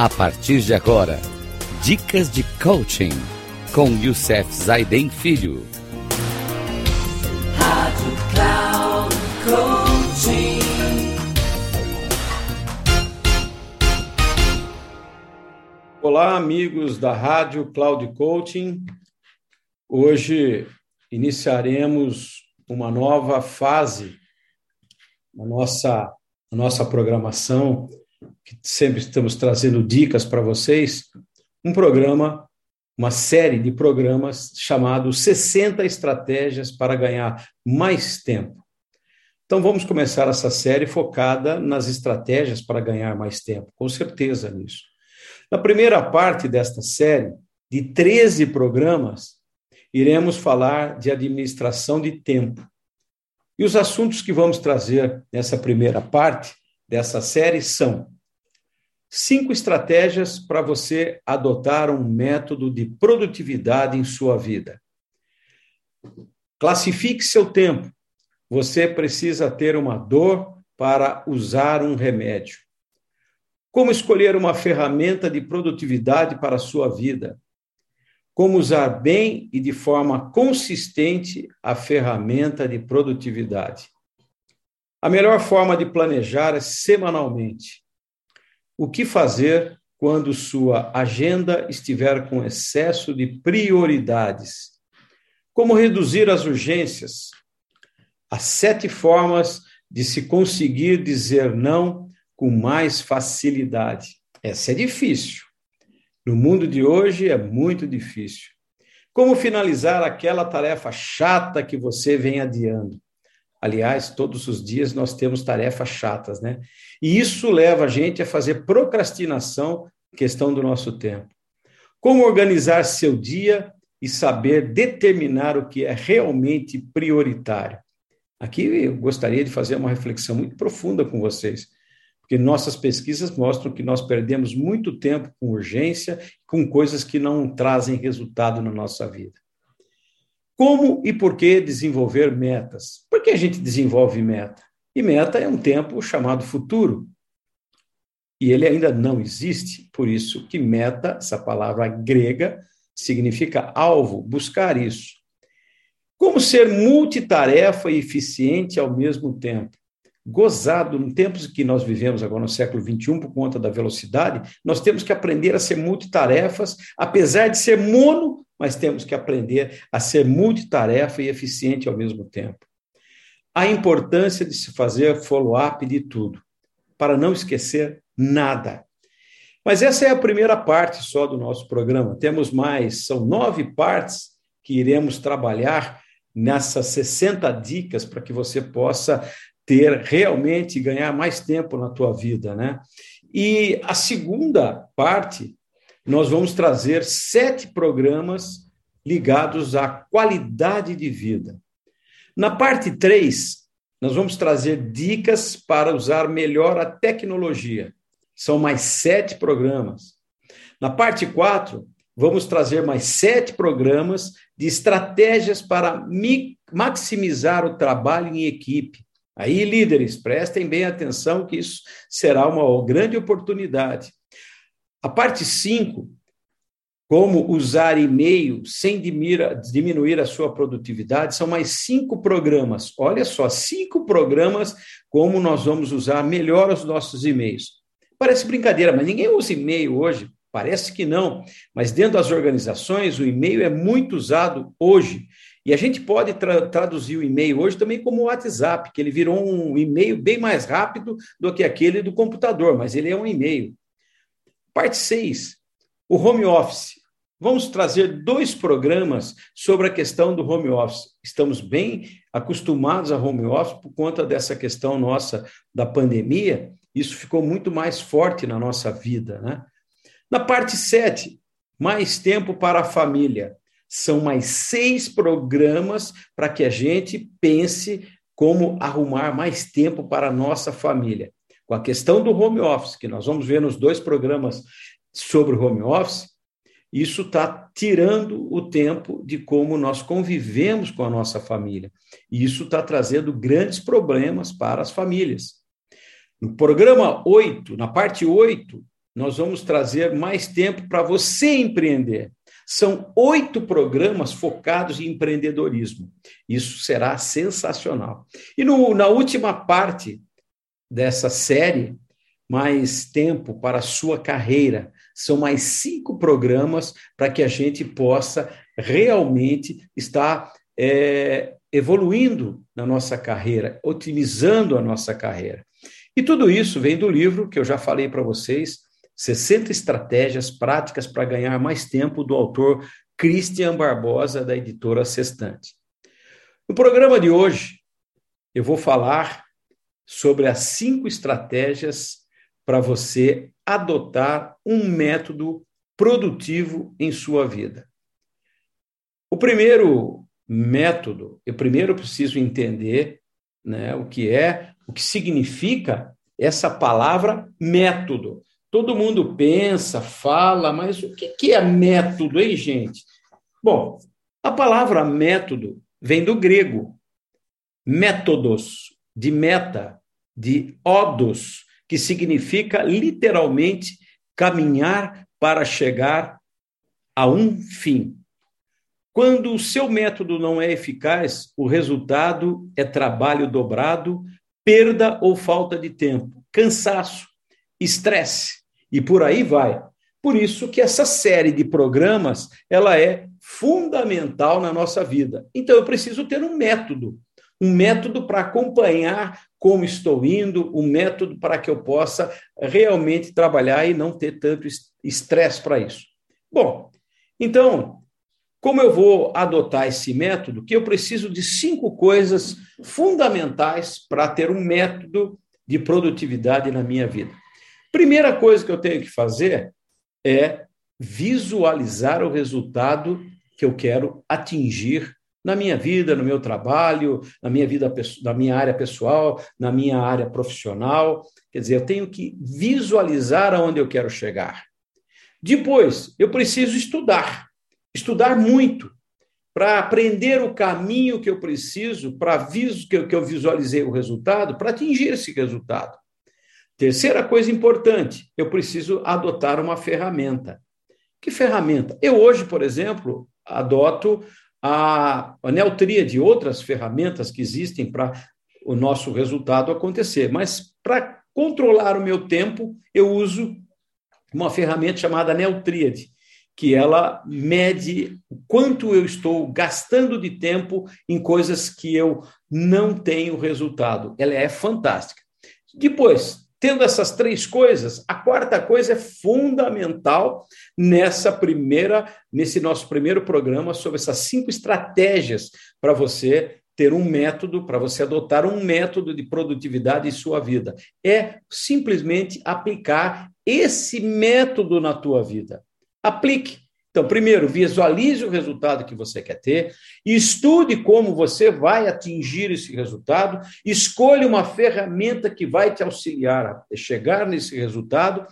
A partir de agora, dicas de coaching com Youssef Zaiden Filho. Rádio Cloud Coaching. Olá, amigos da Rádio Cloud Coaching. Hoje iniciaremos uma nova fase na nossa, na nossa programação que sempre estamos trazendo dicas para vocês, um programa, uma série de programas chamado 60 estratégias para ganhar mais tempo. Então vamos começar essa série focada nas estratégias para ganhar mais tempo, com certeza nisso. Na primeira parte desta série, de 13 programas, iremos falar de administração de tempo. E os assuntos que vamos trazer nessa primeira parte dessa série são Cinco estratégias para você adotar um método de produtividade em sua vida. Classifique seu tempo. Você precisa ter uma dor para usar um remédio. Como escolher uma ferramenta de produtividade para a sua vida? Como usar bem e de forma consistente a ferramenta de produtividade? A melhor forma de planejar é semanalmente. O que fazer quando sua agenda estiver com excesso de prioridades? Como reduzir as urgências? As sete formas de se conseguir dizer não com mais facilidade. Essa é difícil. No mundo de hoje é muito difícil. Como finalizar aquela tarefa chata que você vem adiando? Aliás, todos os dias nós temos tarefas chatas, né? E isso leva a gente a fazer procrastinação, questão do nosso tempo. Como organizar seu dia e saber determinar o que é realmente prioritário? Aqui eu gostaria de fazer uma reflexão muito profunda com vocês, porque nossas pesquisas mostram que nós perdemos muito tempo com urgência, com coisas que não trazem resultado na nossa vida. Como e por que desenvolver metas? Por que a gente desenvolve meta? E meta é um tempo chamado futuro. E ele ainda não existe, por isso que meta, essa palavra grega, significa alvo, buscar isso. Como ser multitarefa e eficiente ao mesmo tempo? Gozado, no tempos que nós vivemos agora no século XXI, por conta da velocidade, nós temos que aprender a ser multitarefas, apesar de ser mono mas temos que aprender a ser multitarefa e eficiente ao mesmo tempo. A importância de se fazer follow-up de tudo, para não esquecer nada. Mas essa é a primeira parte só do nosso programa. Temos mais, são nove partes que iremos trabalhar nessas 60 dicas para que você possa ter realmente ganhar mais tempo na tua vida, né? E a segunda parte nós vamos trazer sete programas ligados à qualidade de vida. Na parte 3, nós vamos trazer dicas para usar melhor a tecnologia. São mais sete programas. Na parte 4, vamos trazer mais sete programas de estratégias para maximizar o trabalho em equipe. Aí, líderes, prestem bem atenção que isso será uma grande oportunidade. A parte 5, como usar e-mail sem diminuir a sua produtividade, são mais cinco programas. Olha só, cinco programas como nós vamos usar melhor os nossos e-mails. Parece brincadeira, mas ninguém usa e-mail hoje. Parece que não, mas dentro das organizações o e-mail é muito usado hoje. E a gente pode tra traduzir o e-mail hoje também como WhatsApp, que ele virou um e-mail bem mais rápido do que aquele do computador, mas ele é um e-mail. Parte 6. O home office. Vamos trazer dois programas sobre a questão do home office. Estamos bem acostumados a home office por conta dessa questão nossa da pandemia. Isso ficou muito mais forte na nossa vida. Né? Na parte 7, mais tempo para a família. São mais seis programas para que a gente pense como arrumar mais tempo para a nossa família com a questão do home office, que nós vamos ver nos dois programas sobre o home office, isso está tirando o tempo de como nós convivemos com a nossa família. E isso está trazendo grandes problemas para as famílias. No programa 8, na parte 8, nós vamos trazer mais tempo para você empreender. São oito programas focados em empreendedorismo. Isso será sensacional. E no, na última parte dessa série, mais tempo para a sua carreira. São mais cinco programas para que a gente possa realmente estar é, evoluindo na nossa carreira, otimizando a nossa carreira. E tudo isso vem do livro que eu já falei para vocês, 60 estratégias práticas para ganhar mais tempo, do autor Christian Barbosa, da editora Sextante. No programa de hoje, eu vou falar sobre as cinco estratégias para você adotar um método produtivo em sua vida. O primeiro método, eu primeiro preciso entender né, o que é, o que significa essa palavra método. Todo mundo pensa, fala, mas o que é método, hein, gente? Bom, a palavra método vem do grego, métodos, de meta, de odos, que significa literalmente caminhar para chegar a um fim. Quando o seu método não é eficaz, o resultado é trabalho dobrado, perda ou falta de tempo, cansaço, estresse e por aí vai. Por isso que essa série de programas, ela é fundamental na nossa vida. Então eu preciso ter um método, um método para acompanhar como estou indo, um método para que eu possa realmente trabalhar e não ter tanto estresse para isso. Bom, então, como eu vou adotar esse método? Que eu preciso de cinco coisas fundamentais para ter um método de produtividade na minha vida. Primeira coisa que eu tenho que fazer é visualizar o resultado que eu quero atingir na minha vida, no meu trabalho, na minha vida, na minha área pessoal, na minha área profissional. Quer dizer, eu tenho que visualizar aonde eu quero chegar. Depois, eu preciso estudar, estudar muito, para aprender o caminho que eu preciso, para que eu visualizei o resultado, para atingir esse resultado. Terceira coisa importante, eu preciso adotar uma ferramenta. Que ferramenta? Eu hoje, por exemplo, adoto a, a neutria outras ferramentas que existem para o nosso resultado acontecer. Mas para controlar o meu tempo, eu uso uma ferramenta chamada Neutríade, que ela mede o quanto eu estou gastando de tempo em coisas que eu não tenho resultado. Ela é fantástica. Depois, Tendo essas três coisas, a quarta coisa é fundamental nessa primeira, nesse nosso primeiro programa sobre essas cinco estratégias para você ter um método, para você adotar um método de produtividade em sua vida. É simplesmente aplicar esse método na tua vida. Aplique. Então, primeiro, visualize o resultado que você quer ter, estude como você vai atingir esse resultado, escolha uma ferramenta que vai te auxiliar a chegar nesse resultado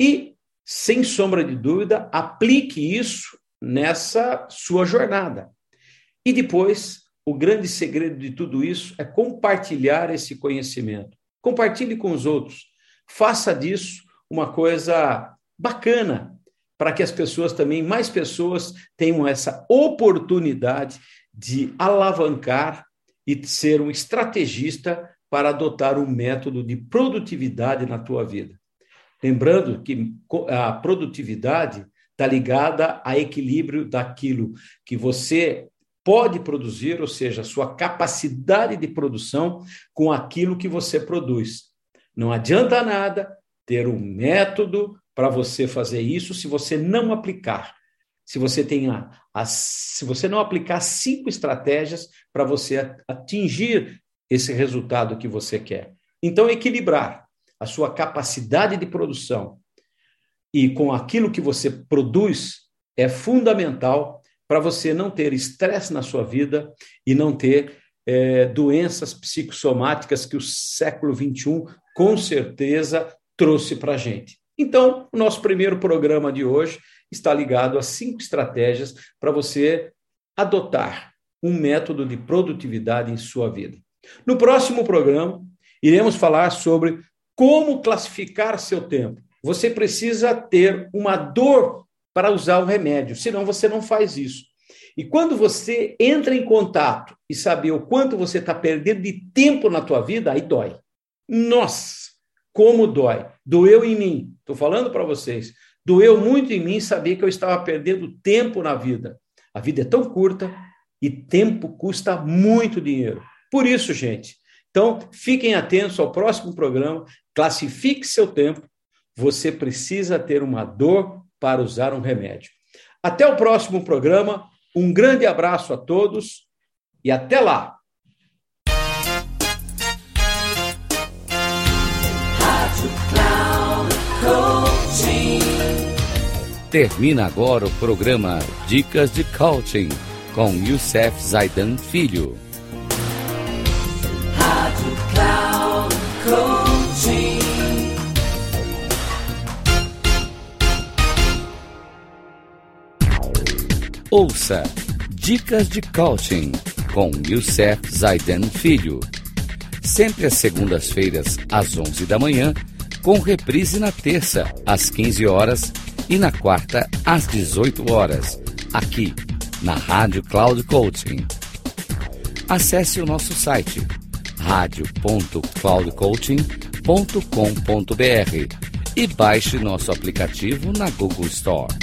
e, sem sombra de dúvida, aplique isso nessa sua jornada. E depois, o grande segredo de tudo isso é compartilhar esse conhecimento. Compartilhe com os outros. Faça disso uma coisa bacana, para que as pessoas também, mais pessoas, tenham essa oportunidade de alavancar e ser um estrategista para adotar um método de produtividade na tua vida. Lembrando que a produtividade está ligada a equilíbrio daquilo que você pode produzir, ou seja, a sua capacidade de produção com aquilo que você produz. Não adianta nada ter um método para você fazer isso se você não aplicar. Se você tem a, a, se você não aplicar cinco estratégias para você atingir esse resultado que você quer. Então, equilibrar a sua capacidade de produção e com aquilo que você produz é fundamental para você não ter estresse na sua vida e não ter é, doenças psicossomáticas que o século XXI com certeza trouxe para a gente. Então, o nosso primeiro programa de hoje está ligado a cinco estratégias para você adotar um método de produtividade em sua vida. No próximo programa, iremos falar sobre como classificar seu tempo. você precisa ter uma dor para usar o remédio, senão você não faz isso. E quando você entra em contato e saber o quanto você está perdendo de tempo na tua vida, aí dói. Nossa, como dói. Doeu em mim. Estou falando para vocês. Doeu muito em mim saber que eu estava perdendo tempo na vida. A vida é tão curta e tempo custa muito dinheiro. Por isso, gente. Então, fiquem atentos ao próximo programa. Classifique seu tempo. Você precisa ter uma dor para usar um remédio. Até o próximo programa. Um grande abraço a todos e até lá! Termina agora o programa Dicas de Coaching com Youssef Zaidan Filho. Rádio Cloud Coaching. Ouça Dicas de Coaching com Youssef Zaidan Filho. Sempre às segundas-feiras, às 11 da manhã, com reprise na terça, às 15 horas e na quarta, às 18 horas, aqui na Rádio Cloud Coaching. Acesse o nosso site radio.cloudcoaching.com.br e baixe nosso aplicativo na Google Store.